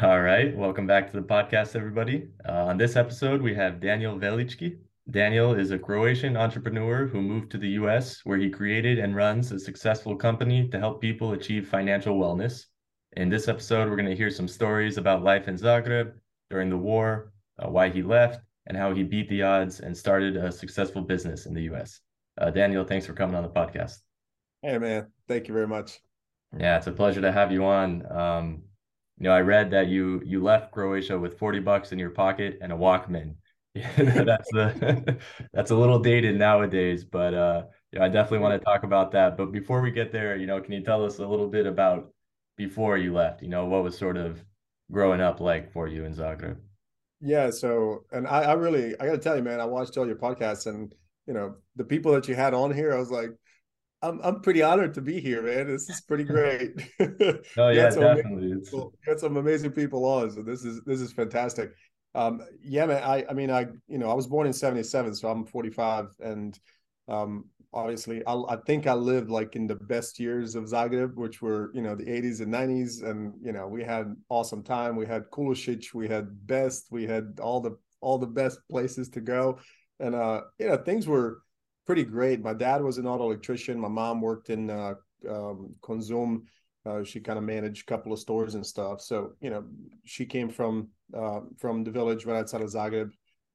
All right, welcome back to the podcast, everybody. Uh, on this episode, we have Daniel Velicki. Daniel is a Croatian entrepreneur who moved to the US, where he created and runs a successful company to help people achieve financial wellness. In this episode, we're going to hear some stories about life in Zagreb during the war, uh, why he left, and how he beat the odds and started a successful business in the US. Uh, Daniel, thanks for coming on the podcast. Hey, man. Thank you very much. Yeah, it's a pleasure to have you on. Um, you know, I read that you you left Croatia with 40 bucks in your pocket and a Walkman. that's the that's a little dated nowadays, but uh, you know, I definitely want to talk about that. But before we get there, you know, can you tell us a little bit about before you left? You know, what was sort of growing up like for you in Zagreb? Yeah, so and I, I really I gotta tell you, man, I watched all your podcasts and you know, the people that you had on here, I was like, I'm I'm pretty honored to be here, man. This is pretty great. oh yeah, definitely. People, you got some amazing people on, so this is this is fantastic. Um, yeah, man. I I mean, I you know, I was born in '77, so I'm 45, and um, obviously, I, I think I lived like in the best years of Zagreb, which were you know the 80s and 90s, and you know we had awesome time. We had Kulušić, we had Best, we had all the all the best places to go, and uh, you know things were pretty great. My dad was an auto electrician. My mom worked in uh, um. Uh, she kind of managed a couple of stores and stuff. So you know, she came from uh, from the village right outside of Zagreb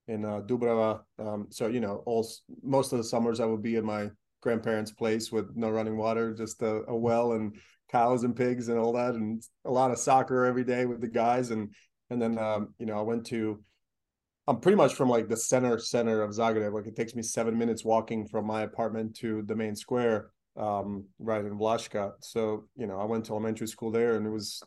in uh, Dubrava. Um, so you know, all most of the summers I would be in my grandparents' place with no running water, just a, a well and cows and pigs and all that, and a lot of soccer every day with the guys. And and then um, you know, I went to I'm pretty much from like the center center of Zagreb. Like it takes me seven minutes walking from my apartment to the main square, um, right in Vlaška. So you know, I went to elementary school there, and it was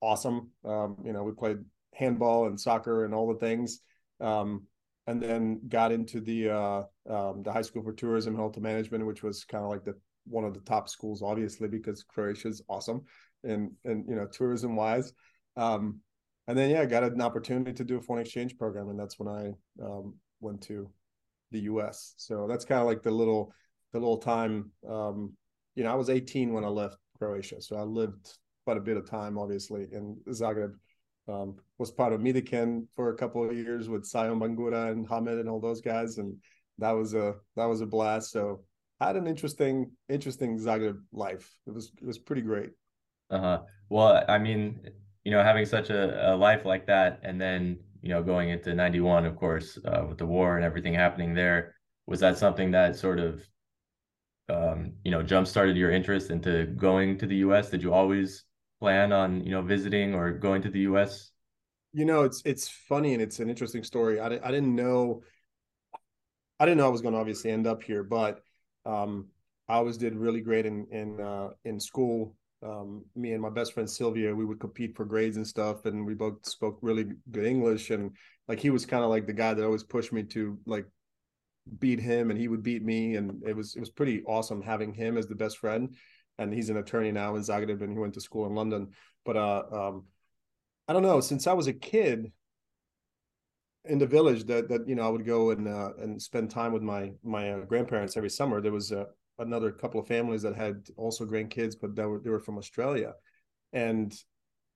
awesome. Um, you know, we played handball and soccer and all the things, um, and then got into the uh, um, the high school for tourism and hotel management, which was kind of like the one of the top schools, obviously, because Croatia is awesome and and you know tourism wise. Um, and then yeah, I got an opportunity to do a foreign exchange program, and that's when I um, went to the U.S. So that's kind of like the little the little time. Um, you know, I was 18 when I left Croatia, so I lived quite a bit of time, obviously, in Zagreb. Um, was part of Mideken for a couple of years with Sion Bangura and Hamid and all those guys, and that was a that was a blast. So I had an interesting interesting Zagreb life. It was it was pretty great. Uh huh. Well, I mean, you know, having such a, a life like that, and then you know, going into '91, of course, uh, with the war and everything happening there, was that something that sort of, um, you know, jump started your interest into going to the U.S.? Did you always plan on, you know, visiting or going to the U.S.? You know, it's it's funny and it's an interesting story. I, I didn't know, I didn't know I was going to obviously end up here, but um, I always did really great in in uh, in school um, me and my best friend Sylvia, we would compete for grades and stuff, and we both spoke really good English. And like he was kind of like the guy that always pushed me to like beat him, and he would beat me, and it was it was pretty awesome having him as the best friend. And he's an attorney now in Zagreb, and he went to school in London. But uh, um, I don't know. Since I was a kid in the village, that that you know I would go and uh, and spend time with my my uh, grandparents every summer. There was a another couple of families that had also grandkids, but they were they were from Australia. And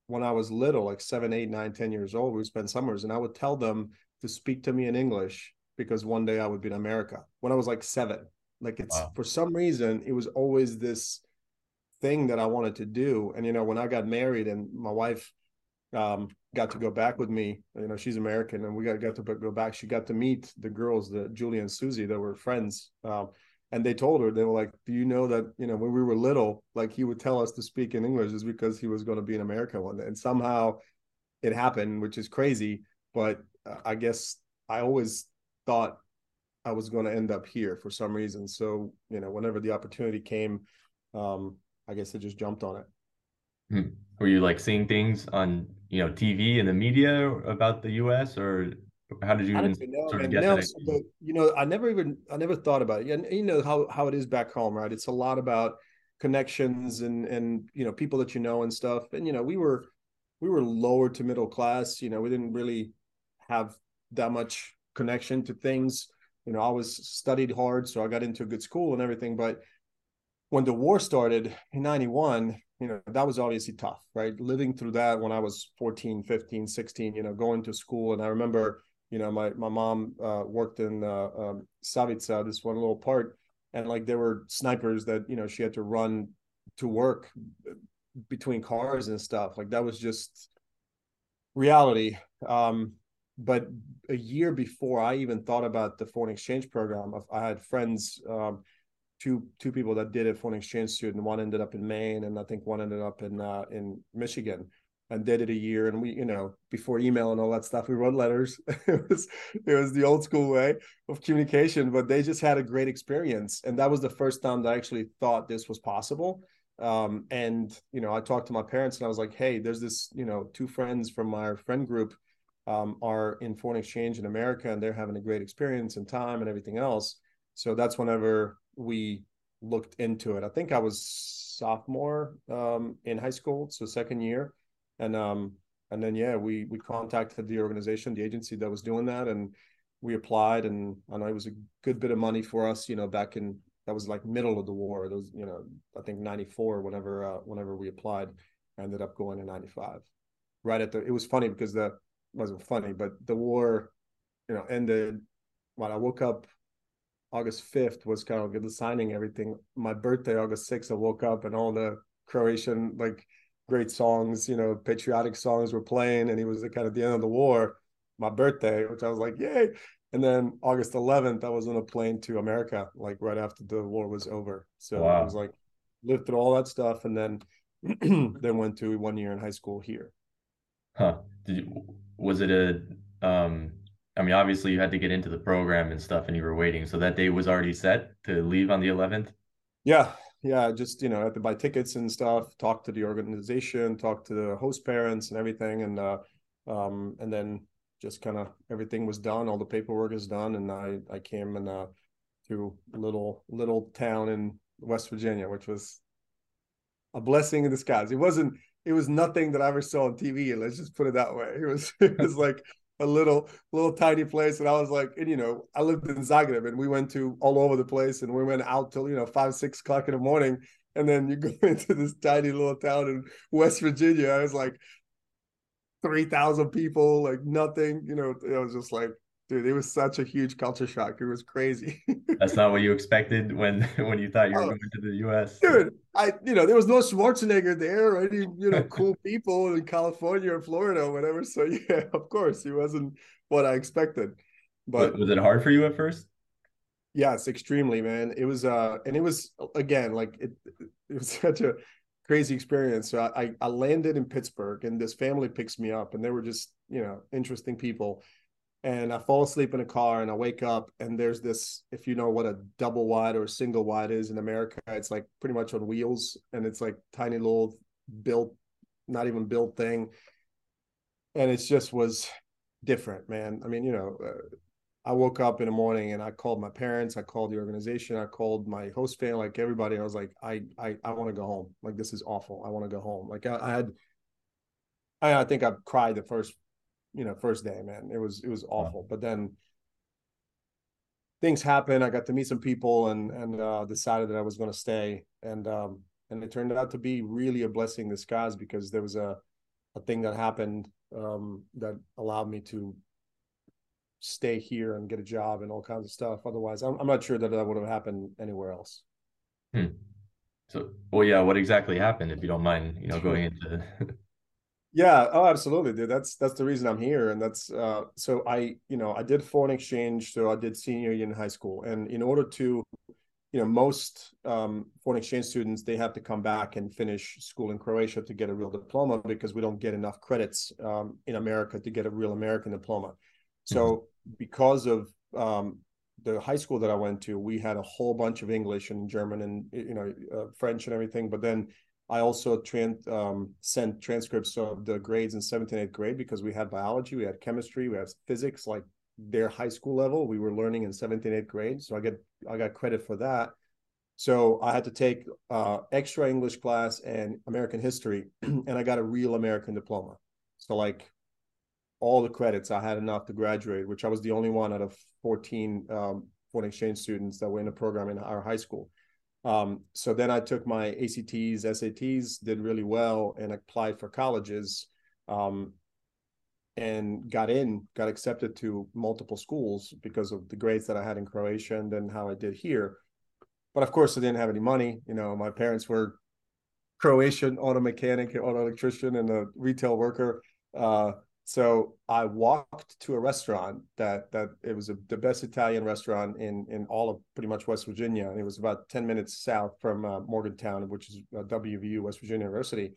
when I was little, like seven, eight, nine, ten years old, we would spend summers, and I would tell them to speak to me in English because one day I would be in America. When I was like seven, like it's wow. for some reason it was always this thing that I wanted to do. And you know, when I got married and my wife um, got to go back with me, you know, she's American, and we got got to go back. She got to meet the girls, the Julie and Susie, that were friends. Um, and they told her they were like do you know that you know when we were little like he would tell us to speak in english is because he was going to be in america one day. And somehow it happened which is crazy but uh, i guess i always thought i was going to end up here for some reason. So you know whenever the opportunity came um i guess i just jumped on it. Hmm. were you like seeing things on you know tv and the media about the us or how did you even know, sort of get no, that? you know, I never even I never thought about it. And you know how how it is back home, right? It's a lot about connections and and you know people that you know and stuff. And you know, we were we were lower to middle class. You know, we didn't really have that much connection to things. You know, I was studied hard, so I got into a good school and everything. But when the war started in '91, you know that was obviously tough right living through that when i was 14 15 16 you know going to school and i remember you know my my mom uh, worked in uh, um, Savica, this one little part and like there were snipers that you know she had to run to work between cars and stuff. Like that was just reality. Um but a year before i even thought about the foreign exchange program i had friends um two two people that did it foreign exchange student. One ended up in maine and i think one ended up in uh in michigan and did it a year and we you know before email and all that stuff we wrote letters. It was it was the old school way of communication but they just had a great experience and that was the first time that i actually thought this was possible. Um, and you know i talked to my parents and i was like hey there's this you know two friends from our friend group um, are in foreign exchange in america and they're having a great experience and time and everything else. So that's whenever we looked into it. I think i was sophomore um, in high school so second year and um and then yeah we we contacted the organization the agency that was doing that and we applied and i know it was a good bit of money for us you know back in that was like middle of the war. Those you know i think 94 whenever uh, whenever we applied I ended up going in 95 right at the it was funny because the wasn't funny but the war you know ended when i woke up august 5th was kind of the signing everything. My birthday august 6th i woke up and all the croatian like great songs, you know, patriotic songs were playing, and he was kind of the end of the war, my birthday, which I was like, yay. And then August 11th, I was on a plane to America, like right after the war was over. So wow. it was like lived through all that stuff, and then then went to one year in high school here. Huh? Did you, was it a? Um, I mean, obviously you had to get into the program and stuff, and you were waiting. So that day was already set to leave on the 11th. Yeah, yeah, just you know, had to buy tickets and stuff, talk to the organization, talk to the host parents and everything, and uh, um, and then just kind of everything was done, all the paperwork is done, and I I came and uh, to little little town in West Virginia, which was a blessing in disguise. It wasn't. It was nothing that I ever saw on TV. Let's just put it that way. It was. It was like a little little tiny place. And i was like and you know i lived in zagreb and we went to all over the place and we went out till you know five six o'clock in the morning. And then you go into this tiny little town in west virginia. I was like 3000 people like nothing you know it was just like dude it was such a huge culture shock. It was crazy. That's not what you expected when when you thought you were oh, going to the us dude i you know there was no schwarzenegger there or any you know cool people in california or florida or whatever. So yeah of course he wasn't what i expected. But was it hard for you at first? Yes extremely man. It was uh and it was again like it it was such a crazy experience. So i i landed in pittsburgh and this family picks me up and they were just you know interesting people and I fall asleep in a car and I wake up and there's this if you know what a double wide or a single wide is in America it's like pretty much on wheels and it's like tiny little built not even built thing. And it just was different man. I mean you know uh, I woke up in the morning and I called my parents I called the organization I called my host family like everybody. I was like I I I want to go home. Like this is awful. I want to go home. Like I, I had I, I think I cried the first you know first day man. It was it was awful. Wow. but then things happened. I got to meet some people and and uh, decided that i was going to stay. And um and it turned out to be really a blessing in disguise because there was a a thing that happened um that allowed me to stay here and get a job and all kinds of stuff. Otherwise i'm, I'm not sure that that would have happened anywhere else. Hmm. so well yeah what exactly happened if you don't mind you know going into Yeah, oh, absolutely, dude. That's that's the reason I'm here, and that's uh, so I, you know, I did foreign exchange, so I did senior year in high school, and in order to, you know, most um, foreign exchange students they have to come back and finish school in Croatia to get a real diploma because we don't get enough credits um, in America to get a real American diploma. So mm-hmm. because of um, the high school that I went to, we had a whole bunch of English and German and you know uh, French and everything, but then I also um, sent transcripts of the grades in seventh and eighth grade because we had biology, we had chemistry, we had physics, like their high school level. We were learning in seventh and eighth grade, so I get I got credit for that. So I had to take uh, extra English class and American history, and I got a real American diploma. So like all the credits, I had enough to graduate, which I was the only one out of 14 um, foreign exchange students that were in the program in our high school. Um, so then I took my ACTs, SATs, did really well, and applied for colleges, um, and got in, got accepted to multiple schools because of the grades that I had in Croatia and then how I did here. But of course, I didn't have any money. You know, my parents were Croatian auto mechanic, auto electrician, and a retail worker. Uh, so I walked to a restaurant that that it was a, the best Italian restaurant in in all of pretty much West Virginia, and it was about ten minutes south from uh, Morgantown, which is uh, WVU, West Virginia University.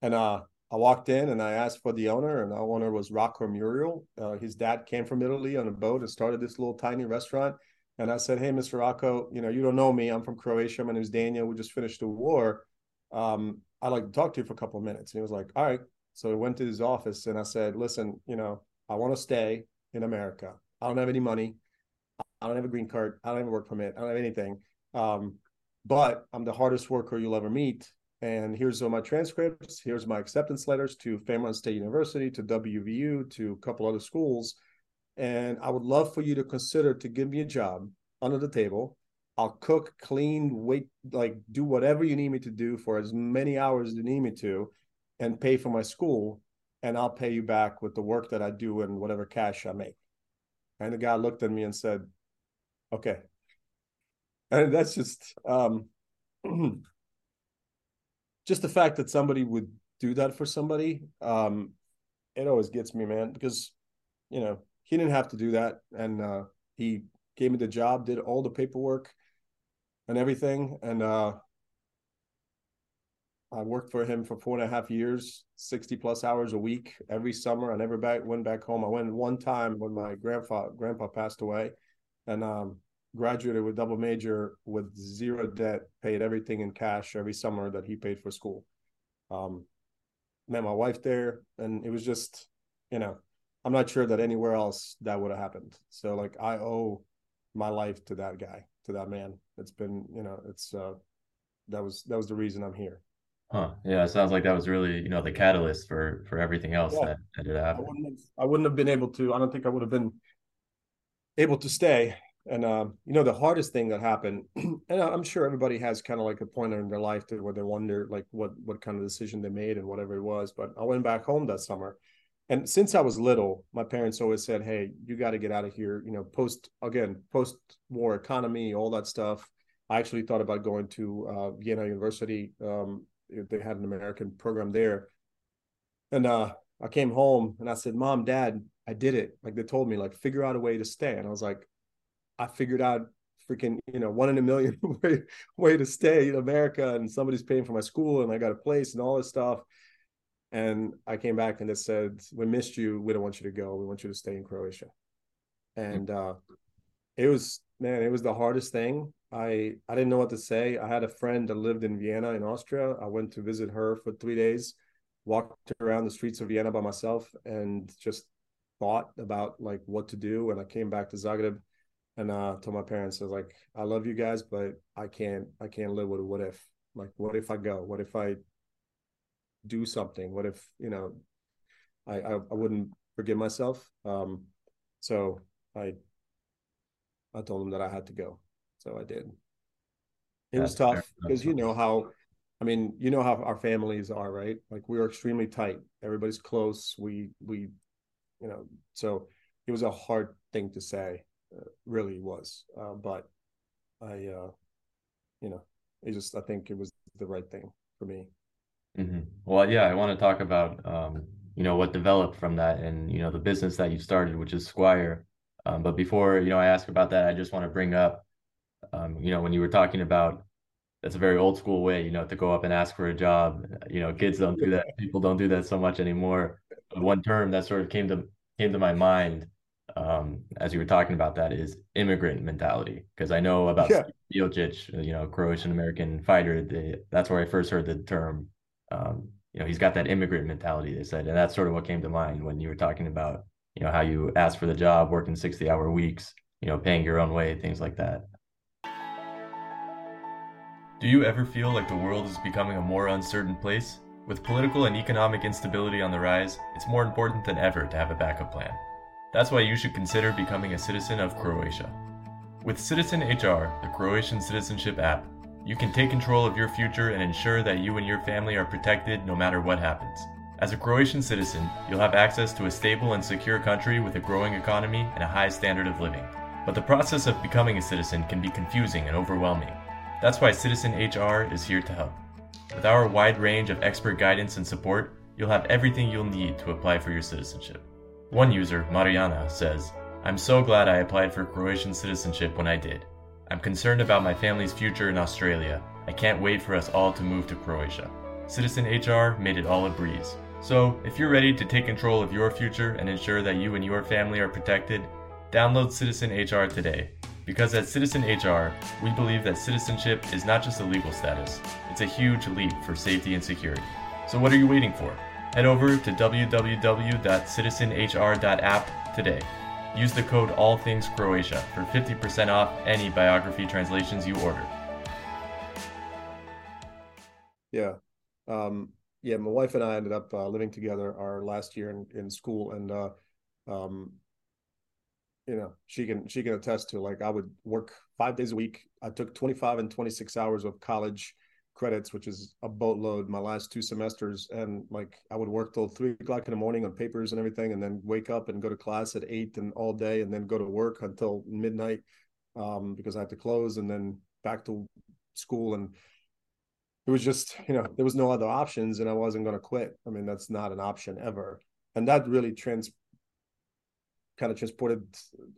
And uh, I walked in and I asked for the owner, and our owner was Rocco Muriale. Uh, his dad came from Italy on a boat and started this little tiny restaurant. And I said, "Hey, Mr. Rocco, you know you don't know me. I'm from Croatia. My name is Daniel. We just finished the war. Um, I'd like to talk to you for a couple of minutes." And he was like, "All right." So I went to his office and I said, listen, you know, I want to stay in America. I don't have any money. I don't have a green card. I don't have a work permit. I don't have anything. Um, but I'm the hardest worker you'll ever meet. And here's all my transcripts. Here's my acceptance letters to Fairmont State University, to WVU, to a couple other schools. And I would love for you to consider to give me a job under the table. I'll cook, clean, wait, like do whatever you need me to do for as many hours as you need me to and pay for my school and I'll pay you back with the work that I do and whatever cash I make. And the guy looked at me and said, okay. And that's just um just the fact that somebody would do that for somebody, um, it always gets me, man, because you know, he didn't have to do that. And uh he gave me the job, did all the paperwork and everything. And uh I worked for him for four and a half years, 60 plus hours a week every summer. I never back went back home. I went one time when my grandpa grandpa passed away and um, graduated with double major with zero debt, paid everything in cash every summer that he paid for school. Um, met my wife there and it was just, you know, I'm not sure that anywhere else that would have happened. So like I owe my life to that guy, to that man. It's been, you know, it's uh that was that was the reason I'm here. Huh. Yeah, it sounds like that was really, you know, the catalyst for for everything else yeah. that ended up. I wouldn't, have, I wouldn't have been able to. I don't think I would have been able to stay. And um, you know, the hardest thing that happened, and I'm sure everybody has kind of like a point in their life to where they wonder like what what kind of decision they made and whatever it was. But I went back home that summer, and since I was little, my parents always said, "Hey, you got to get out of here." You know, post again, post war economy, all that stuff. I actually thought about going to uh, Vienna University um, they had an American program there. And uh, I came home and I said, Mom, Dad, I did it. Like they told me, like, figure out a way to stay. And I was like, I figured out freaking, you know, one in a million way, way to stay in America and somebody's paying for my school and I got a place and all this stuff. And I came back and they said, We missed you. We don't want you to go. We want you to stay in Croatia. And uh, it was, man, it was the hardest thing. I I didn't know what to say. I had a friend that lived in Vienna in Austria. I went to visit her for three days, walked around the streets of Vienna by myself, and just thought about like what to do. And I came back to Zagreb, and uh, told my parents, I was like, I love you guys, but I can't I can't live with what if. Like, what if I go? What if I do something? What if you know, I I, I wouldn't forgive myself. Um, so I I told them that I had to go. So I did. It That's was tough because you know how, I mean, you know how our families are, right? Like we are extremely tight. Everybody's close. We we, you know, so it was a hard thing to say. Uh, really was, uh, but I, uh, you know, it just I think it was the right thing for me. Mm-hmm. Well, yeah, I want to talk about um, you know what developed from that, and you know the business that you started, which is Sqwire. Um, but before you know I ask about that, I just want to bring up um, you know, when you were talking about that's a very old school way, you know, to go up and ask for a job. You know, kids don't do that. People don't do that so much anymore. But one term that sort of came to came to my mind um, as you were talking about that is immigrant mentality. Because I know about yeah. you know, Croatian American fighter. They, that's where I first heard the term. Um, you know, he's got that immigrant mentality. They said, and that's sort of what came to mind when you were talking about, you know, how you ask for the job, working sixty hour weeks, you know, paying your own way, things like that. Do you ever feel like the world is becoming a more uncertain place? With political and economic instability on the rise, it's more important than ever to have a backup plan. That's why you should consider becoming a citizen of Croatia. With Citizen HR, the Croatian citizenship app, you can take control of your future and ensure that you and your family are protected no matter what happens. As a Croatian citizen, you'll have access to a stable and secure country with a growing economy and a high standard of living. But the process of becoming a citizen can be confusing and overwhelming. That's why Citizen HR is here to help. With our wide range of expert guidance and support, you'll have everything you'll need to apply for your citizenship. One user, Mariana, says, I'm so glad I applied for Croatian citizenship when I did. I'm concerned about my family's future in Australia. I can't wait for us all to move to Croatia. Citizen HR made it all a breeze. So, if you're ready to take control of your future and ensure that you and your family are protected, download Citizen HR today. Because at Citizen HR, we believe that citizenship is not just a legal status, it's a huge leap for safety and security. So, what are you waiting for? Head over to www.citizenhr.app today. Use the code ALLTHINGSCROATIA for 50% off any biography translations you order. Yeah. Um, yeah, my wife and I ended up uh, living together our last year in, in school, and uh, um, you know, she can she can attest to like I would work five days a week. I took 25 and 26 hours of college credits, which is a boatload my last two semesters. And like I would work till three o'clock in the morning on papers and everything, and then wake up and go to class at eight and all day, and then go to work until midnight um, because I had to close, and then back to school. And it was just, you know, there was no other options, and I wasn't going to quit. I mean, that's not an option ever. And that really trans kind of transported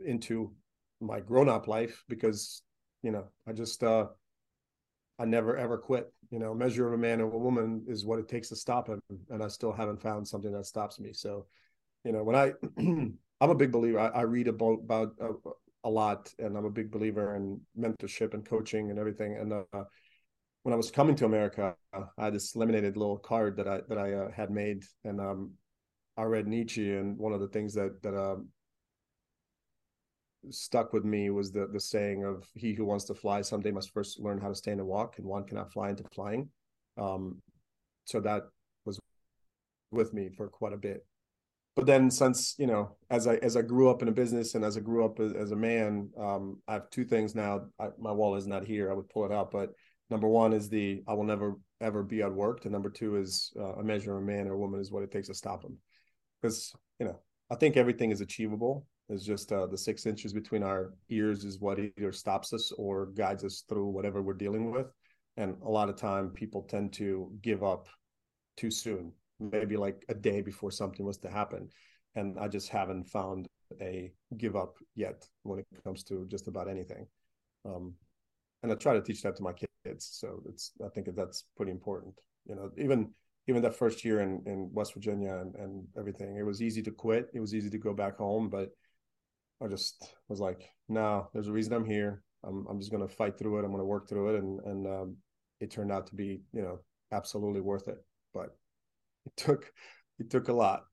into my grown-up life because you know i just uh I never ever quit. You know, measure of a man or a woman is what it takes to stop him, and I still haven't found something that stops me. So, you know, when I I'm a big believer. I, I read about about a, uh, a, lot, and I'm a big believer in mentorship and coaching and everything. And uh, when I was coming to America, I had this laminated little card that I that I uh, had made, and um, I read Nietzsche, and one of the things that that um, stuck with me was the the saying of he who wants to fly someday must first learn how to stand and walk and one cannot fly into flying. Um, so that was with me for quite a bit. But then since you know as i as i grew up in a business and as i grew up as, as a man um, i have two things now. I, my wall is not here. I would pull it out. But number one is the i will never ever be outworked and number two is uh, a measure of a man or a woman is what it takes to stop them because you know i think everything is achievable it's just uh, the six inches between our ears is what either stops us or guides us through whatever we're dealing with. And a lot of time, people tend to give up too soon, maybe like a day before something was to happen. And I just haven't found a give up yet when it comes to just about anything. Um, and I try to teach that to my kids. So it's I think that's pretty important. You know, even even that first year in, in West Virginia and, and everything, it was easy to quit. It was easy to go back home, but I just was like, no, there's a reason I'm here. I'm I'm just gonna fight through it. I'm gonna work through it, and and um, it turned out to be you know absolutely worth it. But it took it took a lot.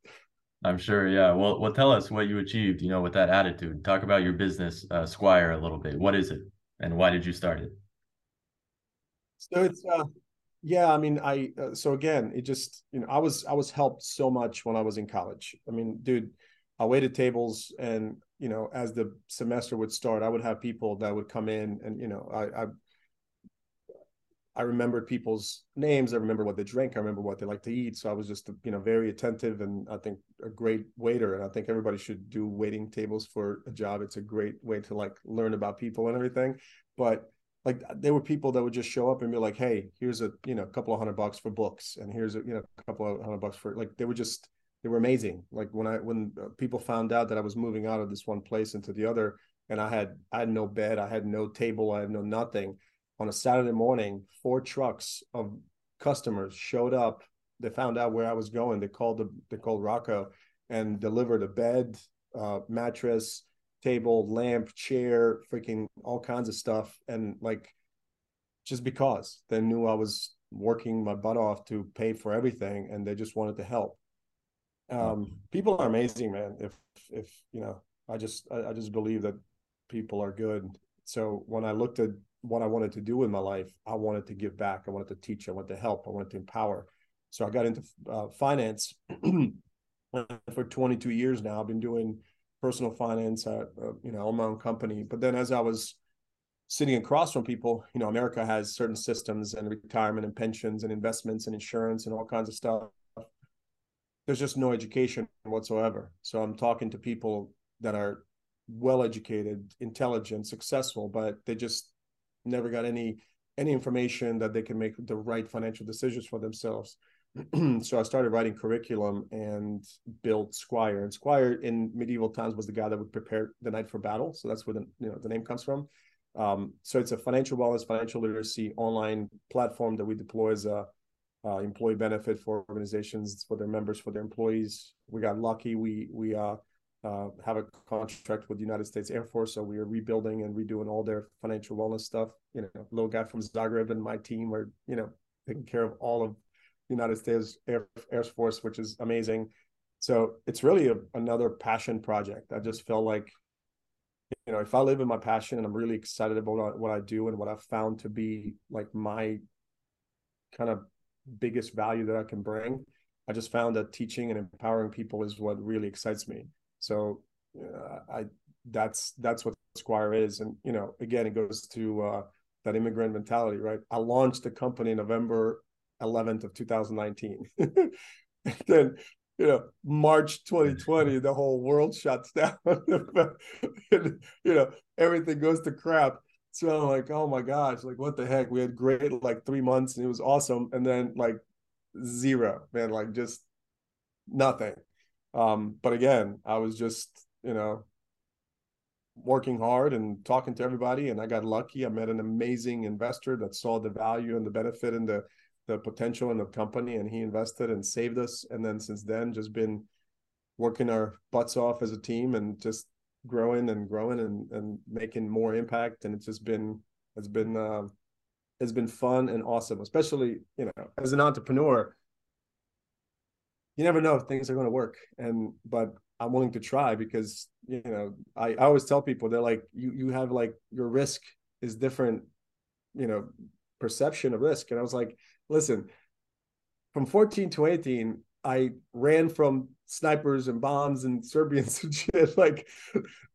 I'm sure. Yeah. Well, well, tell us what you achieved. You know, with that attitude. Talk about your business, uh, Sqwire, a little bit. What is it, and why did you start it? So it's uh, yeah. I mean, I uh, so again, it just you know, I was I was helped so much when I was in college. I mean, dude, I waited tables and you know, as the semester would start, I would have people that would come in and, you know, I, I, I remembered people's names. I remember what they drank. I remember what they like to eat. So I was just, you know, very attentive and I think a great waiter. And I think everybody should do waiting tables for a job. It's a great way to like learn about people and everything. But like there were people that would just show up and be like, Hey, here's a, you know, a couple of hundred bucks for books. And here's a, you know, a couple of hundred bucks for like, they were just, they were amazing. Like when I when uh, people found out that I was moving out of this one place into the other, and I had I had no bed, I had no table, I had no nothing. On a Saturday morning, four trucks of customers showed up. They found out where I was going. They called the they called Rocco and delivered a bed, uh, mattress, table, lamp, chair, freaking all kinds of stuff. And like just because they knew I was working my butt off to pay for everything and they just wanted to help um, people are amazing, man. If if you know, I just I, I just believe that people are good. So when I looked at what I wanted to do with my life, I wanted to give back. I wanted to teach. I wanted to help. I wanted to empower. So I got into uh, finance for 22 years now. I've been doing personal finance, at, uh, you know, on my own company. But then as I was sitting across from people, you know, America has certain systems and retirement and pensions and investments and insurance and all kinds of stuff. There's just no education whatsoever. So I'm talking to people that are well educated, intelligent, successful, but they just never got any any information that they can make the right financial decisions for themselves. so I started writing curriculum and built Sqwire. And Squire in medieval times was the guy that would prepare the knight for battle. So that's where the you know the name comes from. Um, so it's a financial wellness, financial literacy online platform that we deploy as a uh, employee benefit for organizations, for their members, for their employees. We got lucky. We we uh, uh, have a contract with the United States Air Force, so we are rebuilding and redoing all their financial wellness stuff. You know, little guy from Zagreb and my team are you know taking care of all of the United States Air, Air Force, which is amazing. So it's really a, another passion project. I just felt like, you know, if I live in my passion and I'm really excited about what I do and what I've found to be like my kind of biggest value that I can bring, I just found that teaching and empowering people is what really excites me. So uh, I that's that's what Sqwire is, and you know, again, it goes to uh, that immigrant mentality, right? I launched the company November 11th of 2019, then you know March 2020, the whole world shuts down, you know everything goes to crap. So like, oh my gosh, like what the heck? We had great like three months and it was awesome, and then like zero, man, like just nothing. Um, but again, I was just, you know, working hard and talking to everybody, and I got lucky. I met an amazing investor that saw the value and the benefit and the the potential in the company, and he invested and saved us. And then since then, just been working our butts off as a team and just growing and growing and and making more impact. And it's just been it's been uh, it's been fun and awesome, especially you know as an entrepreneur you never know if things are going to work and but i'm willing to try because you know I, I always tell people they're like you you have like your risk is different you know perception of risk and i was like listen from 14 to 18 i ran from snipers and bombs and serbians and shit like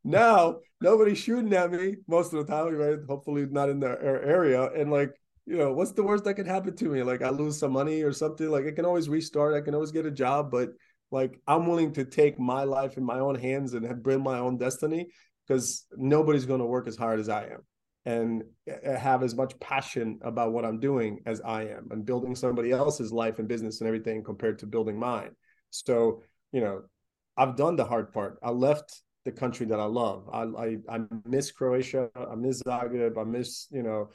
now nobody's shooting at me most of the time right hopefully not in the area and like you know, what's the worst that could happen to me? Like I lose some money or something. Like I can always restart. I can always get a job, but like I'm willing to take my life in my own hands and bring my own destiny because nobody's going to work as hard as I am and have as much passion about what I'm doing as I am and building somebody else's life and business and everything compared to building mine. So, you know, I've done the hard part. I left the country that I love. I I, I miss Croatia. I miss Zagreb. I miss, you know,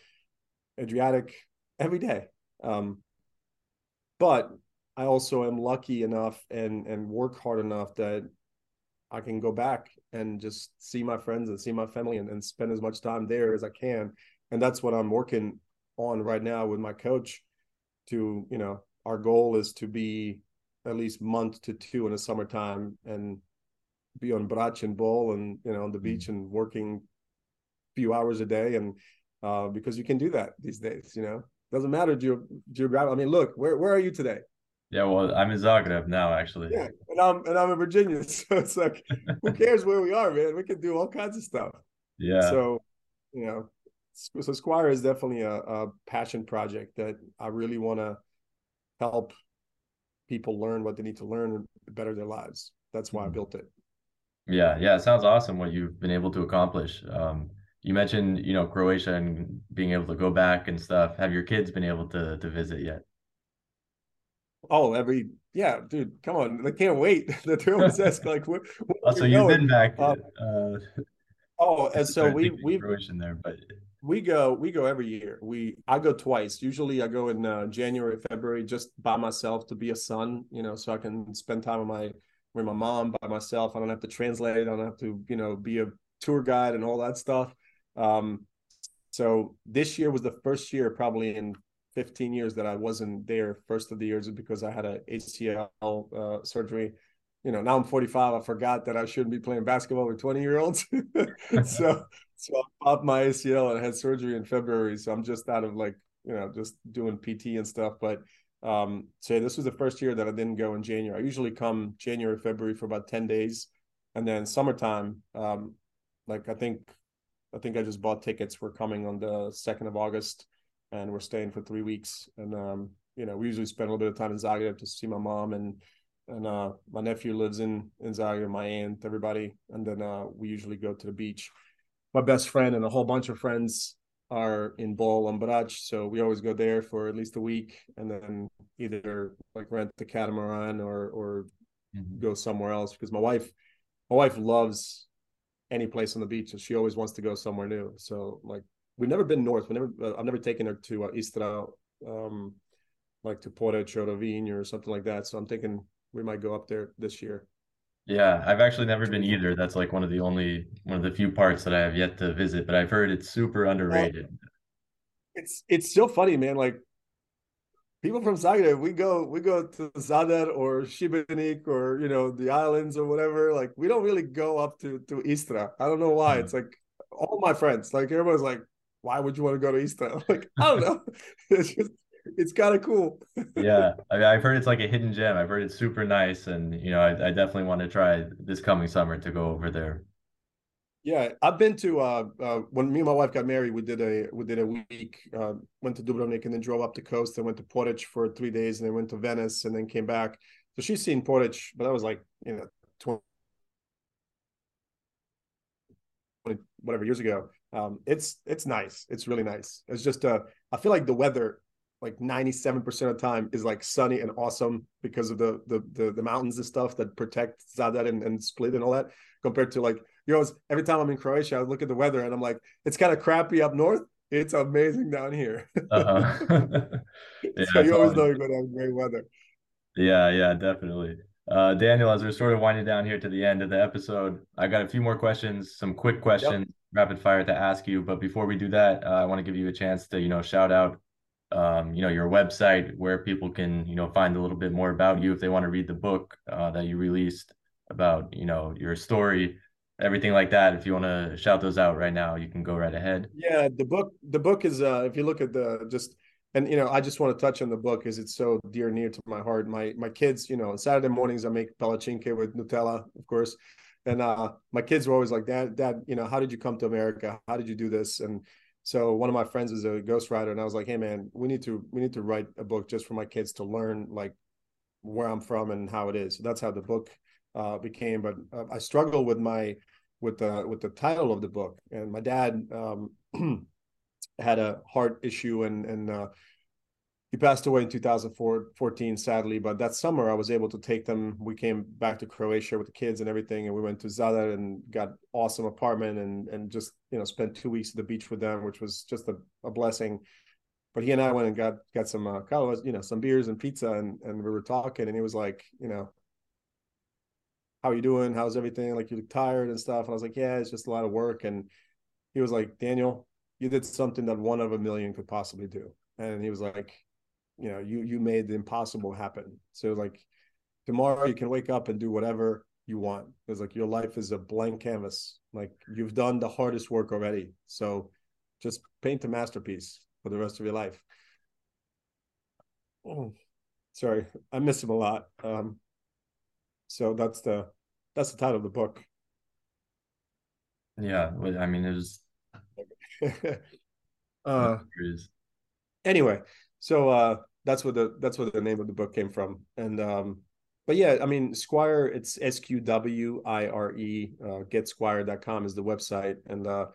Adriatic every day. Um, but I also am lucky enough and and work hard enough that I can go back and just see my friends and see my family and, and spend as much time there as I can. And that's what I'm working on right now with my coach to, you know, our goal is to be at least month to two in the summertime and be on Brač and Bol and, you know, on the mm. beach and working a few hours a day and uh, because you can do that these days. You know, doesn't matter ge- geographic. I mean, look, where where are you today? Yeah, well, I'm in Zagreb now, actually. Yeah, and I'm and I'm in Virginia, so it's like, who cares where we are, man? We can do all kinds of stuff. Yeah. So, you know, so Sqwire is definitely a, a passion project that I really want to help people learn what they need to learn and better their lives. That's why I mm-hmm. built it. Yeah, yeah, it sounds awesome what you've been able to accomplish. Um, you mentioned you know Croatia and being able to go back and stuff. Have your kids been able to to visit yet? Oh, every yeah, dude, come on, I can't wait. the two of us ask like, where, where oh, so you've been back. Um, uh, oh, and so we we Croatian there, but we go we go every year. We I go twice. Usually I go in uh, January, February, just by myself to be a son, you know, so I can spend time with my with my mom by myself. I don't have to translate. I don't have to you know be a tour guide and all that stuff. Um, so this year was the first year probably in 15 years that I wasn't there. First of the years because I had a ACL uh, surgery. You know, now I'm 45. I forgot that I shouldn't be playing basketball with 20 year olds. so, so I popped my ACL and had surgery in February. So I'm just out of like, you know, just doing PT and stuff. But um, so this was the first year that I didn't go in January. I usually come January, February for about 10 days. And then summertime, um, like I think I think I just bought tickets. We're coming on the second of August, and we're staying for three weeks. And um, you know, we usually spend a little bit of time in Zagreb to see my mom and and uh, my nephew lives in in Zagreb, my aunt, everybody, and then uh, we usually go to the beach. My best friend and a whole bunch of friends are in Bol on Brač, so we always go there for at least a week, and then either like rent the catamaran or or mm-hmm. go somewhere else because my wife my wife loves any place on the beach, and she always wants to go somewhere new. So like we've never been north. We never uh, I've never taken her to uh, Istra, um, like to Poreč or Rovinj or something like that. So I'm thinking we might go up there this year. Yeah, I've actually never been either. That's like one of the only one of the few parts that I have yet to visit, but I've heard it's super underrated. Well, it's it's so funny, man. Like people from Zagreb, we go we go to Zadar or Šibenik or you know the islands or whatever. Like we don't really go up to to Istra. I don't know why. Mm-hmm. It's like all my friends, like everyone's like, why would you want to go to Istra? I'm like I don't know. it's just it's kind of cool. yeah, I mean, I've heard it's like a hidden gem. I've heard it's super nice, and you know, I, I definitely want to try this coming summer to go over there. Yeah, I've been to uh, uh, when me and my wife got married. We did a we did a week. Uh, went to Dubrovnik and then drove up the coast and went to Poreč for three days and then went to Venice and then came back. So she's seen Poreč, but that was like you know twenty whatever years ago. Um, it's it's nice. It's really nice. It's just uh, I feel like the weather like 97% of the time is like sunny and awesome because of the the the, the mountains and stuff that protect Zadar and, and Split and all that compared to like you know every time I'm in Croatia I look at the weather and I'm like it's kind of crappy up north it's amazing down here uh-huh. yeah, so you always know you're going to have great weather yeah yeah definitely uh, Daniel as we're sort of winding down here to the end of the episode I got a few more questions some quick questions yep. Rapid fire to ask you but before we do that uh, I want to give you a chance to you know shout out um, you know your website where people can you know find a little bit more about you if they want to read the book uh, that you released about you know your story everything like that. If you want to shout those out right now you can go right ahead. Yeah the book the book is uh if you look at the just and you know i just want to touch on the book because it's so dear near to my heart. My my kids you know saturday mornings i make palačinke with nutella of course and uh my kids were always like dad dad you know how did you come to america how did you do this and so one of my friends is a ghostwriter, and I was like, "Hey, man, we need to we need to write a book just for my kids to learn like where I'm from and how it is." So that's how the book uh, became. But uh, I struggle with my with the with the title of the book, and my dad um, had a heart issue, and and uh, he passed away in 2014 sadly but that summer i was able to take them. We came back to croatia with the kids and everything and we went to zadar and got awesome apartment and and just you know spent two weeks at the beach with them which was just a, a blessing. But he and i went and got got some uh, you know some beers and pizza and and we were talking and he was like you know how you doing? How's everything? Like you look tired and stuff. And i was like yeah it's just a lot of work. And he was like daniel you did something that one of a million could possibly do. And he was like you know you you made the impossible happen. So like tomorrow you can wake up and do whatever you want because like your life is a blank canvas. Like you've done the hardest work already. So just paint a masterpiece for the rest of your life. Oh, sorry i miss him a lot. Um so that's the that's the title of the book. Yeah i mean it was uh anyway so uh that's what the that's what the name of the book came from. And um but yeah i mean sqwire it's s-q-w-i-r-e uh getsqwire.com is the website. And uh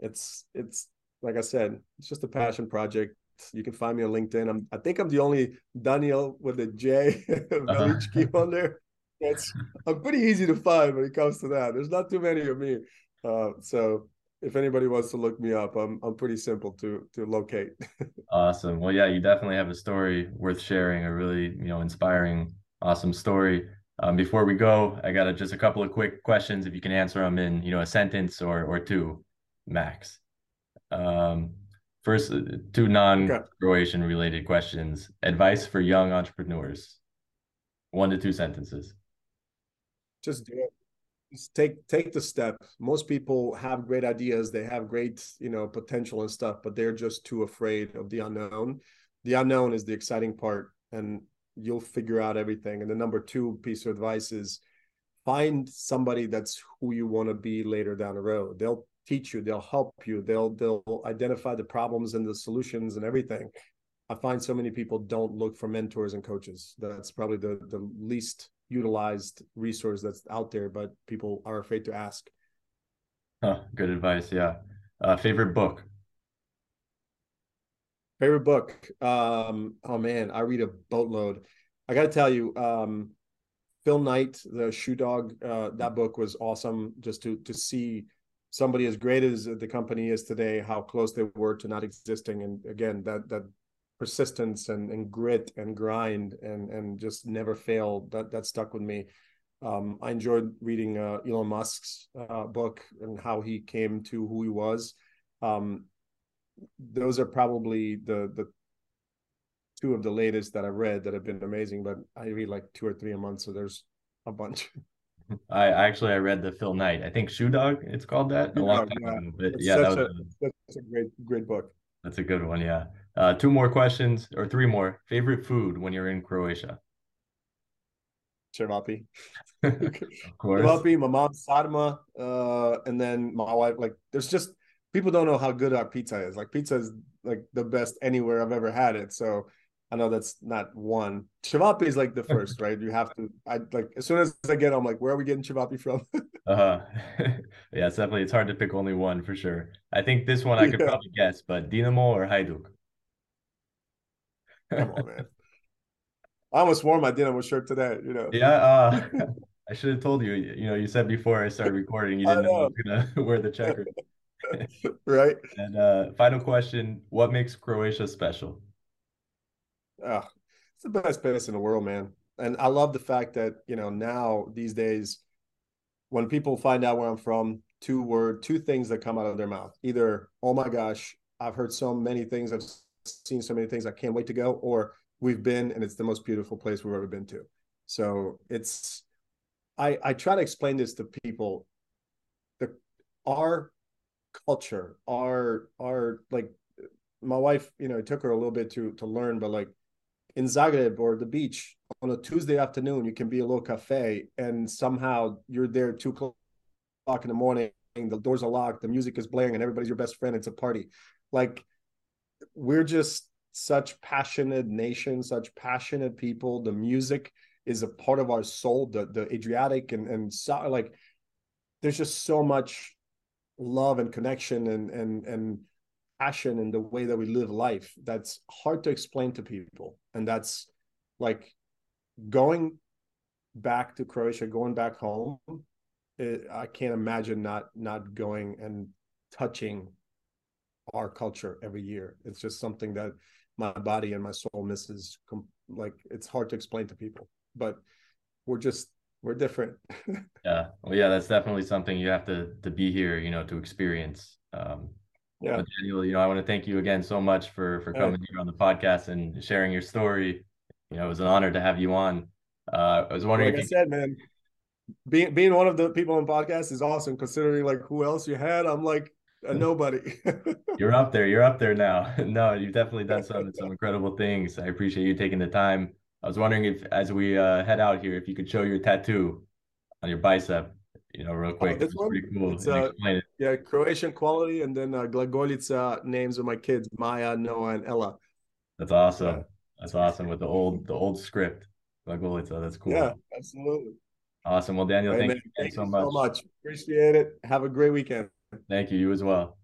it's it's like i said it's just a passion project. You can find me on linkedin. I'm i think i'm the only daniel with a j Velicki uh-huh. on there. That's i'm pretty easy to find when it comes to that. There's not too many of me. Uh so if anybody wants to look me up, I'm I'm pretty simple to to locate. awesome. Well, yeah, you definitely have a story worth sharing. A really you know inspiring, awesome story. Um, before we go, I got a, just a couple of quick questions. If you can answer them in you know a sentence or or two, max. Um, first, two non-Croatian related questions. Advice for young entrepreneurs. One to two sentences. Just do it take take the step. Most people have great ideas. They have great you know potential and stuff but they're just too afraid of the unknown. The unknown is the exciting part and you'll figure out everything. And the number two piece of advice is find somebody that's who you want to be later down the road. They'll teach you, they'll help you, they'll they'll identify the problems and the solutions and everything. I find so many people don't look for mentors and coaches. That's probably the the least utilized resource that's out there, but people are afraid to ask. Huh, good advice. Yeah. Uh, favorite book? Favorite book? Um, oh man, I read a boatload. I got to tell you, um, Phil Knight, the Shoe Dog, uh, that book was awesome. Just to to see somebody as great as the company is today, how close they were to not existing, and again, that that persistence and, and grit and grind and and just never fail. That that stuck with me. Um, I enjoyed reading uh, Elon Musk's uh, book and how he came to who he was. Um, those are probably the the two of the latest that I've read that have been amazing. But I read like two or three a month, so there's a bunch. I actually I read the Phil Knight. I think Shoe Dog. It's called that a long time yeah. ago. But It's yeah, that was a- a, That's a great great book. that's a good one. Yeah. Uh, two more questions or three more. Favorite food when you're in Croatia? Cevapi. Of course. Cevapi, my mom's sarma, uh, and then my wife. Like, there's just people don't know how good our pizza is. Like, pizza is like the best anywhere I've ever had it. So I know that's not one. Cevapi is like the first, right? You have to. I like as soon as I get, I'm like, where are we getting Cevapi from? Uh-huh. yeah, it's definitely it's hard to pick only one for sure. I think this one I could Yeah. probably guess, but Dinamo or Hajduk? Come on, man. I almost wore my Dinamo shirt today. You know. Yeah, uh, I should have told you. You know, you said before I started recording, you didn't know I was gonna wear the checker. right? And uh, final question: What makes Croatia special? Ah, it's the best place in the world, man. And I love the fact that, you know, now these days, when people find out where I'm from, two word, two things that come out of their mouth. Either, oh my gosh, I've heard so many things, I've seen so many things, I can't wait to go, or we've been and it's the most beautiful place we've ever been to. So it's I I try to explain this to people. The our culture, our our like my wife, you know, it took her a little bit to to learn, but like in Zagreb or the beach on a Tuesday afternoon, you can be a little cafe and somehow you're there two o'clock in the morning, the doors are locked, the music is blaring, and everybody's your best friend. It's a party. Like we're just such passionate nation, such passionate people. The music is a part of our soul. The the Adriatic and and so, like there's just so much love and connection and and and passion in the way that we live life that's hard to explain to people and that's like going back to croatia going back home it, i can't imagine not not going and touching our culture every year it's just something that my body and my soul misses like it's hard to explain to people but we're just we're different Yeah, well, yeah, that's definitely something you have to to be here, you know, to experience. Um, yeah but Danijel, you know, I want to thank you again so much for for coming here on the podcast and sharing your story. You know, it was an honor to have you on. Uh, I was wondering like I said, man, being being one of the people on podcast is awesome. Considering like who else you had, I'm like a nobody. You're up there. You're up there now. No, you've definitely done some some incredible things. I appreciate you taking the time. I was wondering if, as we uh, head out here, if you could show your tattoo on your bicep, you know, real quick. this It's one? pretty cool. Uh, yeah, Croatian quality, and then uh, Glagolica names of my kids: Maya, Noah, and Ella. That's awesome. yeah. That's awesome with the old the old script. Glagolica. That's cool. Yeah, absolutely. Awesome. Well, Danijel, Hey, thank man, you thank so you much. so much. Appreciate it. Have a great weekend. Thank you. You as well.